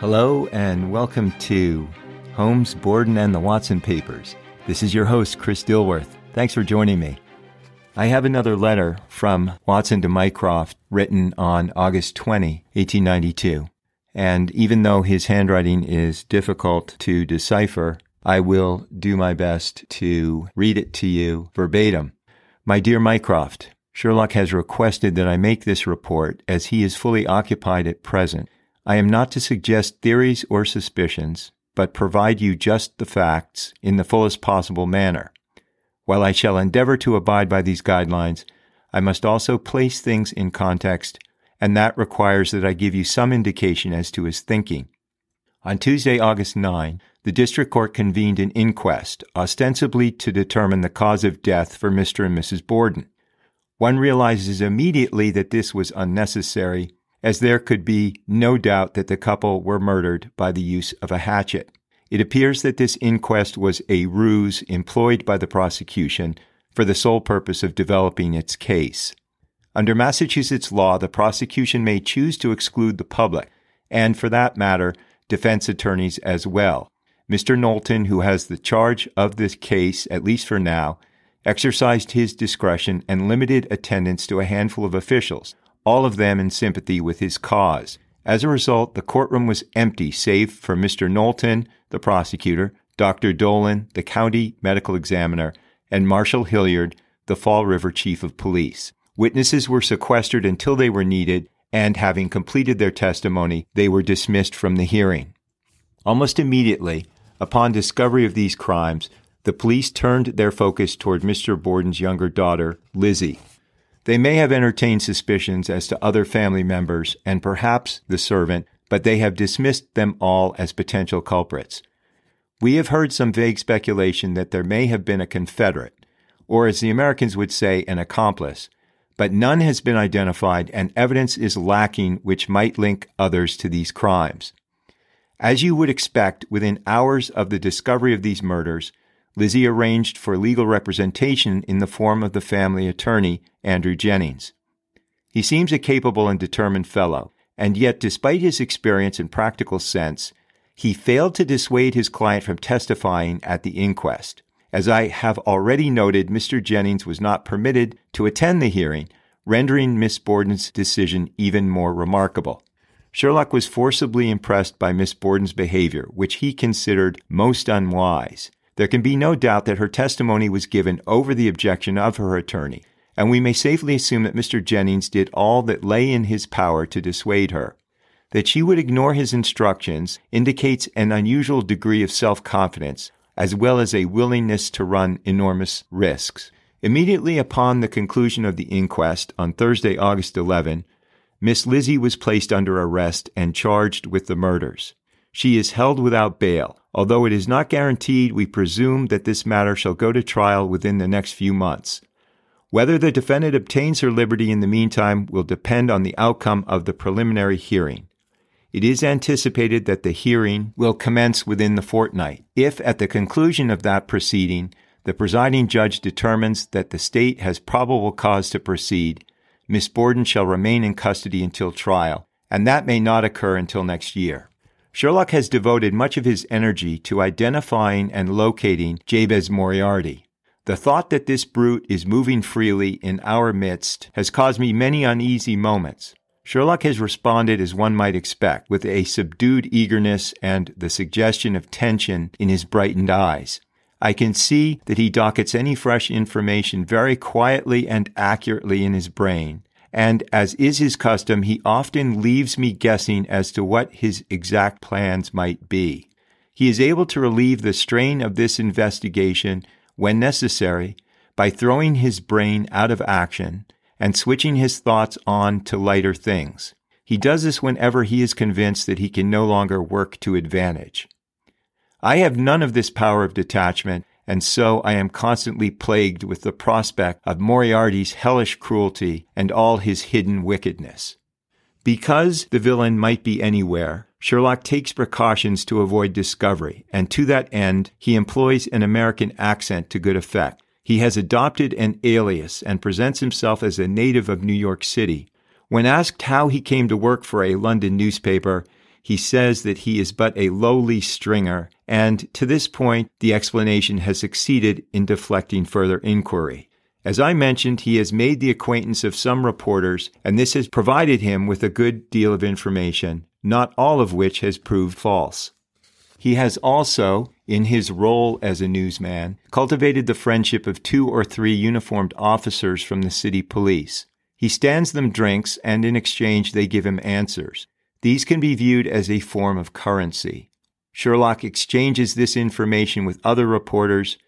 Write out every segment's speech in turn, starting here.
Hello, and welcome to Holmes, Borden, and the Watson Papers. This is your host, Chris Dilworth. Thanks for joining me. I have another letter from Watson to Mycroft written on August 20, 1892. And even though his handwriting is difficult to decipher, I will do my best to read it to you verbatim. My dear Mycroft, Sherlock has requested that I make this report as he is fully occupied at present I am not to suggest theories or suspicions, but provide you just the facts in the fullest possible manner. While I shall endeavor to abide by these guidelines, I must also place things in context, and that requires that I give you some indication as to his thinking. On Tuesday, August 9, the district court convened an inquest, ostensibly to determine the cause of death for Mr. and Mrs. Borden. One realizes immediately that this was unnecessary as there could be no doubt that the couple were murdered by the use of a hatchet. It appears that this inquest was a ruse employed by the prosecution for the sole purpose of developing its case. Under Massachusetts law, the prosecution may choose to exclude the public, and for that matter, defense attorneys as well. Mr. Knowlton, who has the charge of this case, at least for now, exercised his discretion and limited attendance to a handful of officials, all of them in sympathy with his cause. As a result, the courtroom was empty save for Mr. Knowlton, the prosecutor, Dr. Dolan, the county medical examiner, and Marshal Hilliard, the Fall River chief of police. Witnesses were sequestered until they were needed, and having completed their testimony, they were dismissed from the hearing. Almost immediately, upon discovery of these crimes, the police turned their focus toward Mr. Borden's younger daughter, Lizzie. They may have entertained suspicions as to other family members and perhaps the servant, but they have dismissed them all as potential culprits. We have heard some vague speculation that there may have been a confederate, or as the Americans would say, an accomplice, but none has been identified and evidence is lacking which might link others to these crimes. As you would expect, within hours of the discovery of these murders, Lizzie arranged for legal representation in the form of the family attorney, Andrew Jennings. He seems a capable and determined fellow, and yet, despite his experience and practical sense, he failed to dissuade his client from testifying at the inquest. As I have already noted, Mr. Jennings was not permitted to attend the hearing, rendering Miss Borden's decision even more remarkable. Sherlock was forcibly impressed by Miss Borden's behavior, which he considered most unwise. There can be no doubt that her testimony was given over the objection of her attorney, and we may safely assume that Mr. Jennings did all that lay in his power to dissuade her. That she would ignore his instructions indicates an unusual degree of self confidence, as well as a willingness to run enormous risks. Immediately upon the conclusion of the inquest on Thursday, August 11, Miss Lizzie was placed under arrest and charged with the murders. She is held without bail. Although it is not guaranteed, we presume that this matter shall go to trial within the next few months. Whether the defendant obtains her liberty in the meantime will depend on the outcome of the preliminary hearing. It is anticipated that the hearing will commence within the fortnight. If at the conclusion of that proceeding the presiding judge determines that the state has probable cause to proceed, Miss Borden shall remain in custody until trial, and that may not occur until next year. Sherlock has devoted much of his energy to identifying and locating Jabez Moriarty. The thought that this brute is moving freely in our midst has caused me many uneasy moments. Sherlock has responded as one might expect, with a subdued eagerness and the suggestion of tension in his brightened eyes. I can see that he dockets any fresh information very quietly and accurately in his brain, and as is his custom, he often leaves me guessing as to what his exact plans might be. He is able to relieve the strain of this investigation when necessary by throwing his brain out of action and switching his thoughts on to lighter things. He does this whenever he is convinced that he can no longer work to advantage. I have none of this power of detachment, and so I am constantly plagued with the prospect of Moriarty's hellish cruelty and all his hidden wickedness. Because the villain might be anywhere, Sherlock takes precautions to avoid discovery, and to that end, he employs an American accent to good effect. He has adopted an alias and presents himself as a native of New York City. When asked how he came to work for a London newspaper, he says that he is but a lowly stringer, and to this point, the explanation has succeeded in deflecting further inquiry. As I mentioned, he has made the acquaintance of some reporters, and this has provided him with a good deal of information, not all of which has proved false. He has also, in his role as a newsman, cultivated the friendship of two or three uniformed officers from the city police. He stands them drinks, and in exchange they give him answers. These can be viewed as a form of currency. Sherlock exchanges this information with other reporters,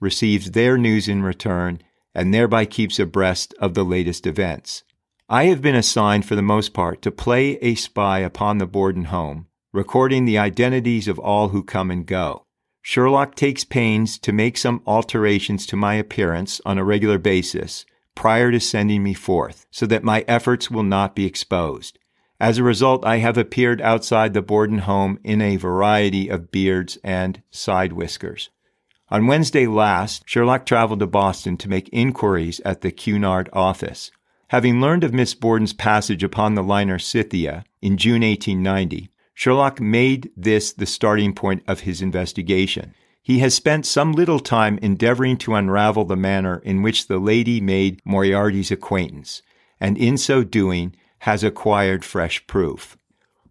receives their news in return, and thereby keeps abreast of the latest events. I have been assigned, for the most part, to play a spy upon the Borden home, recording the identities of all who come and go. Sherlock takes pains to make some alterations to my appearance on a regular basis prior to sending me forth, so that my efforts will not be exposed. As a result, I have appeared outside the Borden home in a variety of beards and side whiskers. On Wednesday last, Sherlock traveled to Boston to make inquiries at the Cunard office. Having learned of Miss Borden's passage upon the liner Scythia in June 1890, Sherlock made this the starting point of his investigation. He has spent some little time endeavoring to unravel the manner in which the lady made Moriarty's acquaintance, and in so doing has acquired fresh proof.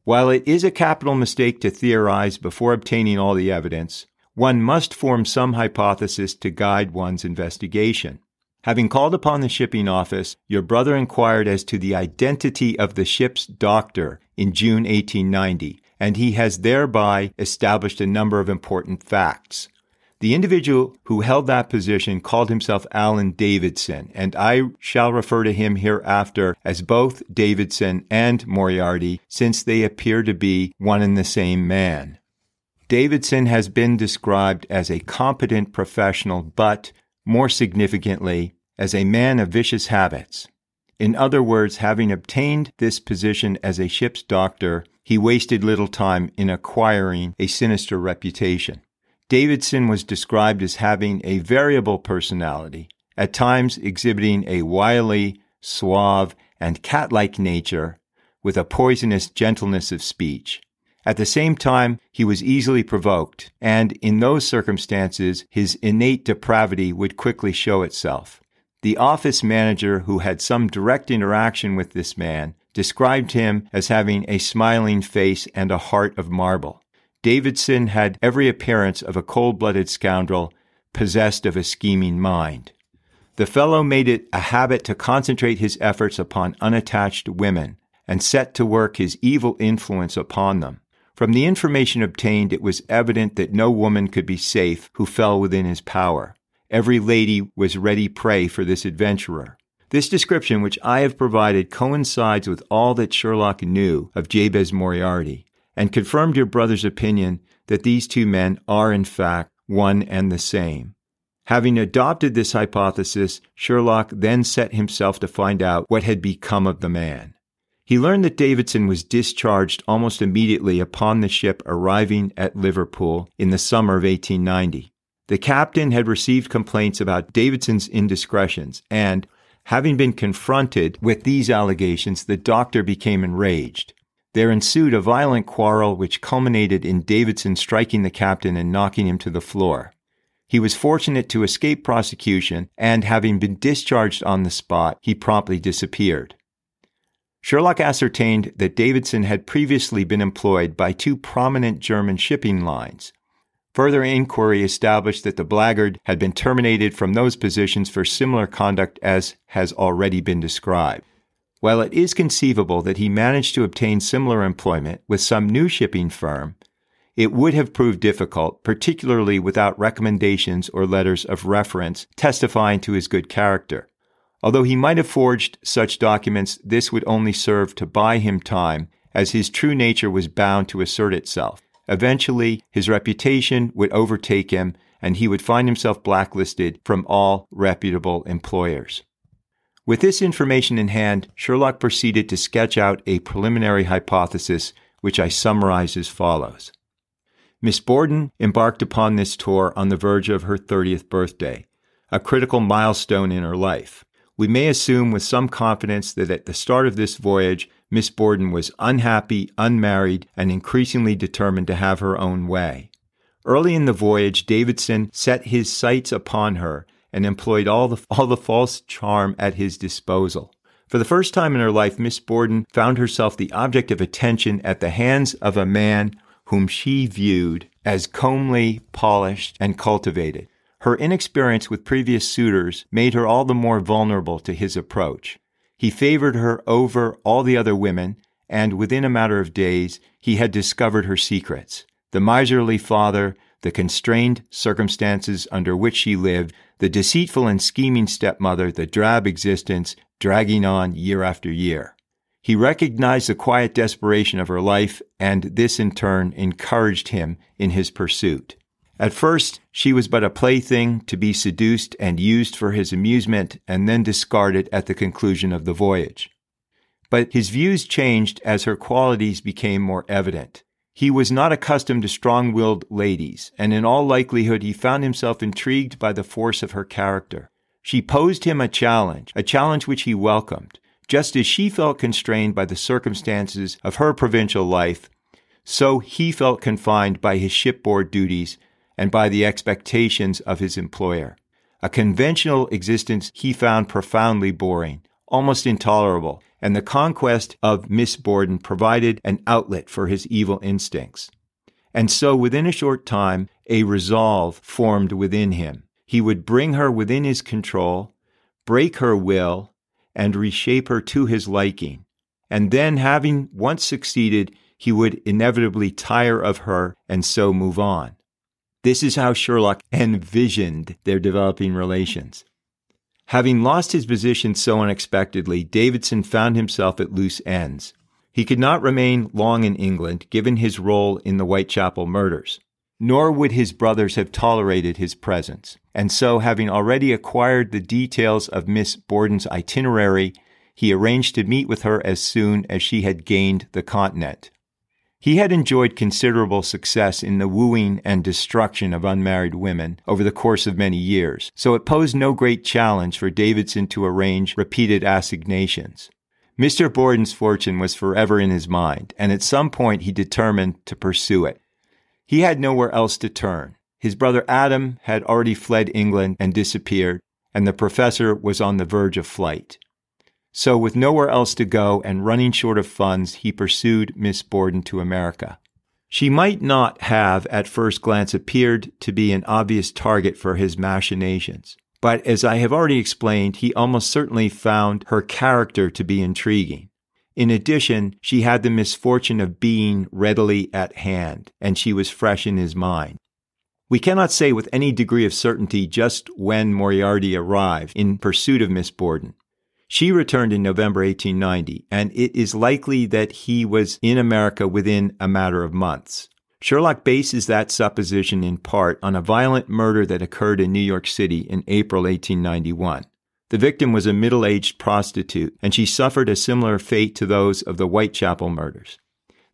While it is a capital mistake to theorize before obtaining all the evidence, one must form some hypothesis to guide one's investigation. Having called upon the shipping office, your brother inquired as to the identity of the ship's doctor in June 1890, and he has thereby established a number of important facts. The individual who held that position called himself Alan Davidson, and I shall refer to him hereafter as both Davidson and Moriarty, since they appear to be one and the same man. Davidson has been described as a competent professional, but more significantly, as a man of vicious habits. In other words, having obtained this position as a ship's doctor, he wasted little time in acquiring a sinister reputation. Davidson was described as having a variable personality, at times exhibiting a wily, suave, and cat like nature, with a poisonous gentleness of speech. At the same time, he was easily provoked, and in those circumstances, his innate depravity would quickly show itself. The office manager, who had some direct interaction with this man, described him as having a smiling face and a heart of marble. Davidson had every appearance of a cold blooded scoundrel possessed of a scheming mind. The fellow made it a habit to concentrate his efforts upon unattached women and set to work his evil influence upon them. From the information obtained, it was evident that no woman could be safe who fell within his power. Every lady was ready prey for this adventurer. This description, which I have provided, coincides with all that Sherlock knew of Jabez Moriarty and confirmed your brother's opinion that these two men are, in fact, one and the same. Having adopted this hypothesis, Sherlock then set himself to find out what had become of the man. He learned that Davidson was discharged almost immediately upon the ship arriving at Liverpool in the summer of 1890. The captain had received complaints about Davidson's indiscretions, and, having been confronted with these allegations, the doctor became enraged. There ensued a violent quarrel which culminated in Davidson striking the captain and knocking him to the floor. He was fortunate to escape prosecution, and having been discharged on the spot, he promptly disappeared. Sherlock ascertained that Davidson had previously been employed by two prominent German shipping lines. Further inquiry established that the blackguard had been terminated from those positions for similar conduct as has already been described. While it is conceivable that he managed to obtain similar employment with some new shipping firm, it would have proved difficult, particularly without recommendations or letters of reference testifying to his good character. Although he might have forged such documents, this would only serve to buy him time, as his true nature was bound to assert itself. Eventually, his reputation would overtake him, and he would find himself blacklisted from all reputable employers. With this information in hand, Sherlock proceeded to sketch out a preliminary hypothesis, which I summarize as follows. Miss Borden embarked upon this tour on the verge of her 30th birthday, a critical milestone in her life. We may assume with some confidence that at the start of this voyage, Miss Borden was unhappy, unmarried, and increasingly determined to have her own way. Early in the voyage, Davidson set his sights upon her and employed all the, all the false charm at his disposal. For the first time in her life, Miss Borden found herself the object of attention at the hands of a man whom she viewed as comely, polished, and cultivated. Her inexperience with previous suitors made her all the more vulnerable to his approach. He favored her over all the other women, and within a matter of days, he had discovered her secrets. The miserly father, the constrained circumstances under which she lived, the deceitful and scheming stepmother, the drab existence dragging on year after year. He recognized the quiet desperation of her life, and this in turn encouraged him in his pursuit. At first, she was but a plaything to be seduced and used for his amusement and then discarded at the conclusion of the voyage. But his views changed as her qualities became more evident. He was not accustomed to strong willed ladies, and in all likelihood he found himself intrigued by the force of her character. She posed him a challenge, a challenge which he welcomed. Just as she felt constrained by the circumstances of her provincial life, so he felt confined by his shipboard duties and by the expectations of his employer. A conventional existence he found profoundly boring, almost intolerable, and the conquest of Miss Borden provided an outlet for his evil instincts. And so, within a short time, a resolve formed within him. He would bring her within his control, break her will, and reshape her to his liking. And then, having once succeeded, he would inevitably tire of her and so move on. This is how Sherlock envisioned their developing relations. Having lost his position so unexpectedly, Davidson found himself at loose ends. He could not remain long in England, given his role in the Whitechapel murders nor would his brothers have tolerated his presence. And so, having already acquired the details of Miss Borden's itinerary, he arranged to meet with her as soon as she had gained the continent. He had enjoyed considerable success in the wooing and destruction of unmarried women over the course of many years, so it posed no great challenge for Davidson to arrange repeated assignations. Mr. Borden's fortune was forever in his mind, and at some point he determined to pursue it. He had nowhere else to turn. His brother Adam had already fled England and disappeared, and the professor was on the verge of flight. So, with nowhere else to go and running short of funds, he pursued Miss Borden to America. She might not have, at first glance, appeared to be an obvious target for his machinations. But as I have already explained, he almost certainly found her character to be intriguing. In addition, she had the misfortune of being readily at hand, and she was fresh in his mind. We cannot say with any degree of certainty just when Moriarty arrived in pursuit of Miss Borden. She returned in November 1890, and it is likely that he was in America within a matter of months. Sherlock bases that supposition in part on a violent murder that occurred in New York City in April 1891. The victim was a middle aged prostitute, and she suffered a similar fate to those of the Whitechapel murders.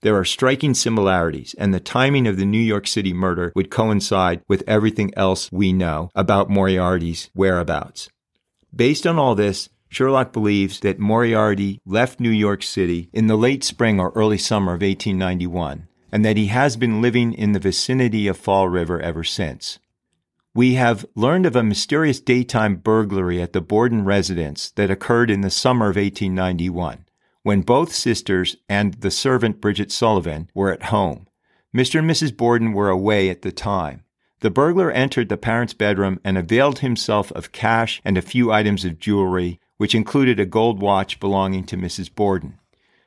There are striking similarities, and the timing of the New York City murder would coincide with everything else we know about Moriarty's whereabouts. Based on all this, Sherlock believes that Moriarty left New York City in the late spring or early summer of 1891, and that he has been living in the vicinity of Fall River ever since we have learned of a mysterious daytime burglary at the Borden residence that occurred in the summer of 1891, when both sisters and the servant Bridget Sullivan were at home. Mr. and Mrs. Borden were away at the time. The burglar entered the parents' bedroom and availed himself of cash and a few items of jewelry, which included a gold watch belonging to Mrs. Borden.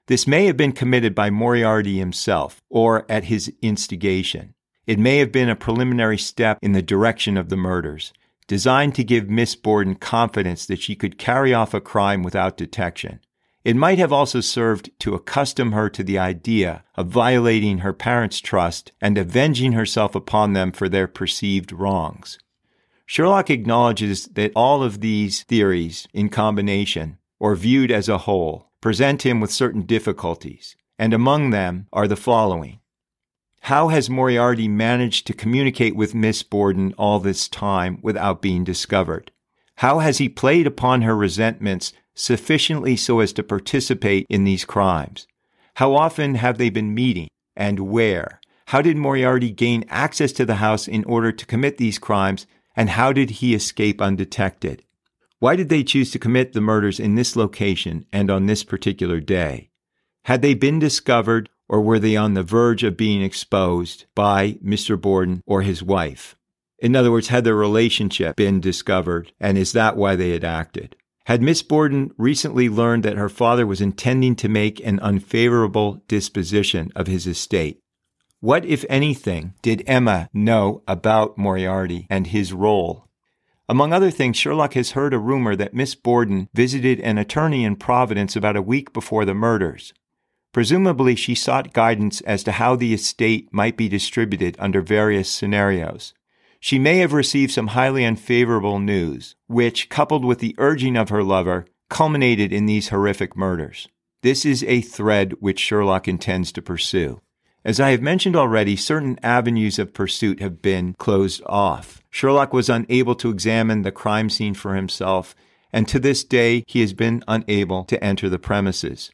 This may have been committed by Moriarty himself or at his instigation. It may have been a preliminary step in the direction of the murders, designed to give Miss Borden confidence that she could carry off a crime without detection. It might have also served to accustom her to the idea of violating her parents' trust and avenging herself upon them for their perceived wrongs. Sherlock acknowledges that all of these theories in combination, or viewed as a whole, present him with certain difficulties, and among them are the following. How has Moriarty managed to communicate with Miss Borden all this time without being discovered? How has he played upon her resentments sufficiently so as to participate in these crimes? How often have they been meeting and where? How did Moriarty gain access to the house in order to commit these crimes and how did he escape undetected? Why did they choose to commit the murders in this location and on this particular day? Had they been discovered or were they on the verge of being exposed by Mr. Borden or his wife? In other words, had their relationship been discovered and is that why they had acted? Had Miss Borden recently learned that her father was intending to make an unfavorable disposition of his estate? What, if anything, did Emma know about Moriarty and his role among other things, Sherlock has heard a rumor that Miss Borden visited an attorney in Providence about a week before the murders. Presumably, she sought guidance as to how the estate might be distributed under various scenarios. She may have received some highly unfavorable news, which, coupled with the urging of her lover, culminated in these horrific murders. This is a thread which Sherlock intends to pursue. As I have mentioned already, certain avenues of pursuit have been closed off. Sherlock was unable to examine the crime scene for himself, and to this day he has been unable to enter the premises.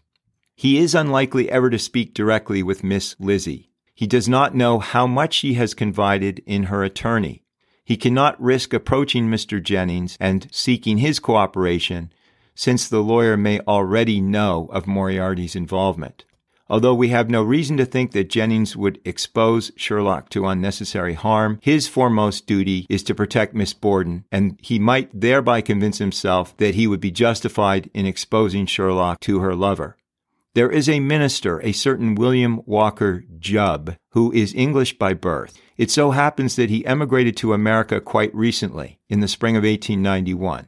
He is unlikely ever to speak directly with Miss Lizzie. He does not know how much she has confided in her attorney. He cannot risk approaching Mr. Jennings and seeking his cooperation, since the lawyer may already know of Moriarty's involvement. Although we have no reason to think that Jennings would expose Sherlock to unnecessary harm, his foremost duty is to protect Miss Borden, and he might thereby convince himself that he would be justified in exposing Sherlock to her lover. There is a minister, a certain William Walker Jubb, who is English by birth. It so happens that he emigrated to America quite recently, in the spring of 1891,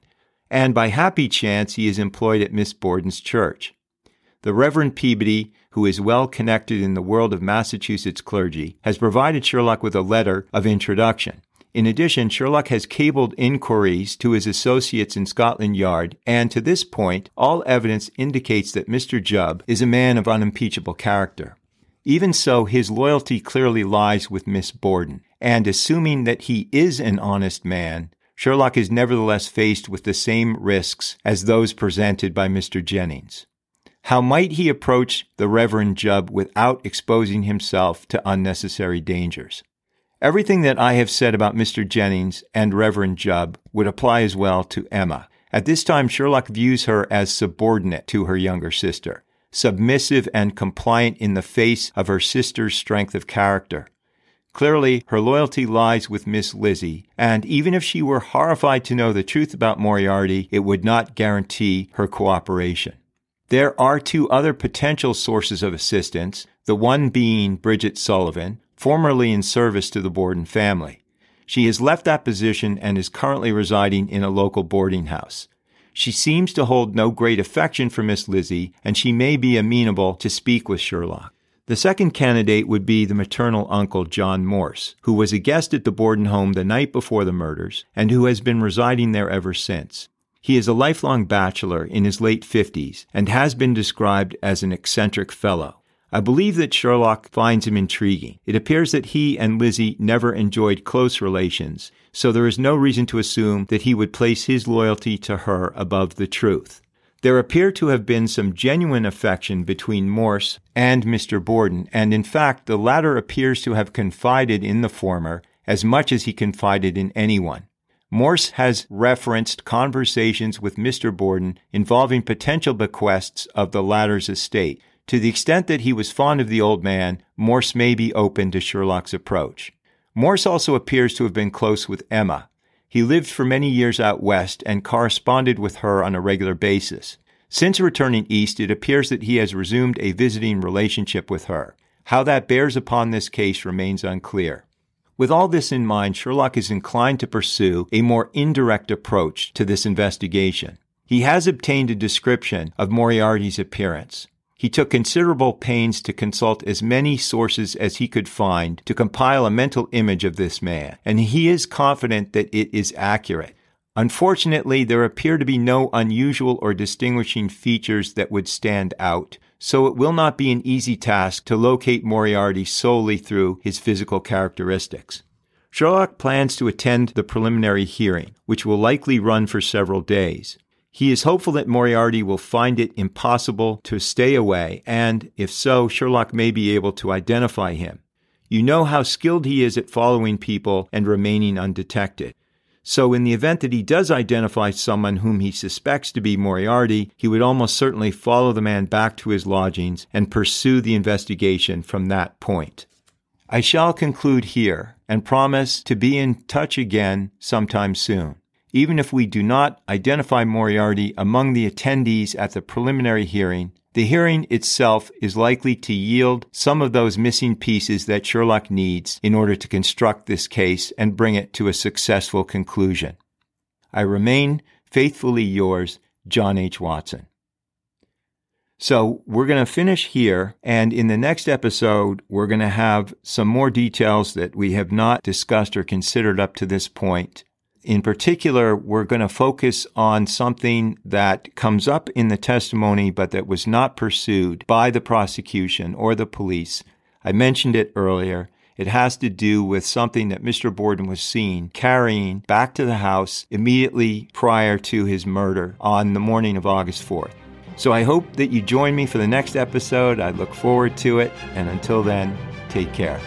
and by happy chance he is employed at Miss Borden's church. The Reverend Peabody who is well connected in the world of Massachusetts clergy, has provided Sherlock with a letter of introduction. In addition, Sherlock has cabled inquiries to his associates in Scotland Yard, and to this point, all evidence indicates that Mr. Jubb is a man of unimpeachable character. Even so, his loyalty clearly lies with Miss Borden, and assuming that he is an honest man, Sherlock is nevertheless faced with the same risks as those presented by Mr. Jennings. How might he approach the Reverend Jubb without exposing himself to unnecessary dangers? Everything that I have said about Mr. Jennings and Reverend Jubb would apply as well to Emma. At this time, Sherlock views her as subordinate to her younger sister, submissive and compliant in the face of her sister's strength of character. Clearly, her loyalty lies with Miss Lizzie, and even if she were horrified to know the truth about Moriarty, it would not guarantee her cooperation. There are two other potential sources of assistance, the one being Bridget Sullivan, formerly in service to the Borden family. She has left that position and is currently residing in a local boarding house. She seems to hold no great affection for Miss Lizzie, and she may be amenable to speak with Sherlock. The second candidate would be the maternal uncle John Morse, who was a guest at the Borden home the night before the murders and who has been residing there ever since. He is a lifelong bachelor in his late 50s and has been described as an eccentric fellow. I believe that Sherlock finds him intriguing. It appears that he and Lizzie never enjoyed close relations, so there is no reason to assume that he would place his loyalty to her above the truth. There appear to have been some genuine affection between Morse and Mr. Borden, and in fact, the latter appears to have confided in the former as much as he confided in anyone. Morse has referenced conversations with Mr. Borden involving potential bequests of the latter's estate. To the extent that he was fond of the old man, Morse may be open to Sherlock's approach. Morse also appears to have been close with Emma. He lived for many years out west and corresponded with her on a regular basis. Since returning east, it appears that he has resumed a visiting relationship with her. How that bears upon this case remains unclear. With all this in mind, Sherlock is inclined to pursue a more indirect approach to this investigation. He has obtained a description of Moriarty's appearance. He took considerable pains to consult as many sources as he could find to compile a mental image of this man, and he is confident that it is accurate. Unfortunately, there appear to be no unusual or distinguishing features that would stand out, so it will not be an easy task to locate Moriarty solely through his physical characteristics. Sherlock plans to attend the preliminary hearing, which will likely run for several days. He is hopeful that Moriarty will find it impossible to stay away, and if so, Sherlock may be able to identify him. You know how skilled he is at following people and remaining undetected. So, in the event that he does identify someone whom he suspects to be Moriarty, he would almost certainly follow the man back to his lodgings and pursue the investigation from that point. I shall conclude here and promise to be in touch again sometime soon. Even if we do not identify Moriarty among the attendees at the preliminary hearing, the hearing itself is likely to yield some of those missing pieces that Sherlock needs in order to construct this case and bring it to a successful conclusion. I remain faithfully yours, John H. Watson. So we're going to finish here. And in the next episode, we're going to have some more details that we have not discussed or considered up to this point. In particular, we're going to focus on something that comes up in the testimony, but that was not pursued by the prosecution or the police. I mentioned it earlier. It has to do with something that Mr. Borden was seen carrying back to the house immediately prior to his murder on the morning of August 4th. So I hope that you join me for the next episode. I look forward to it. And until then, take care.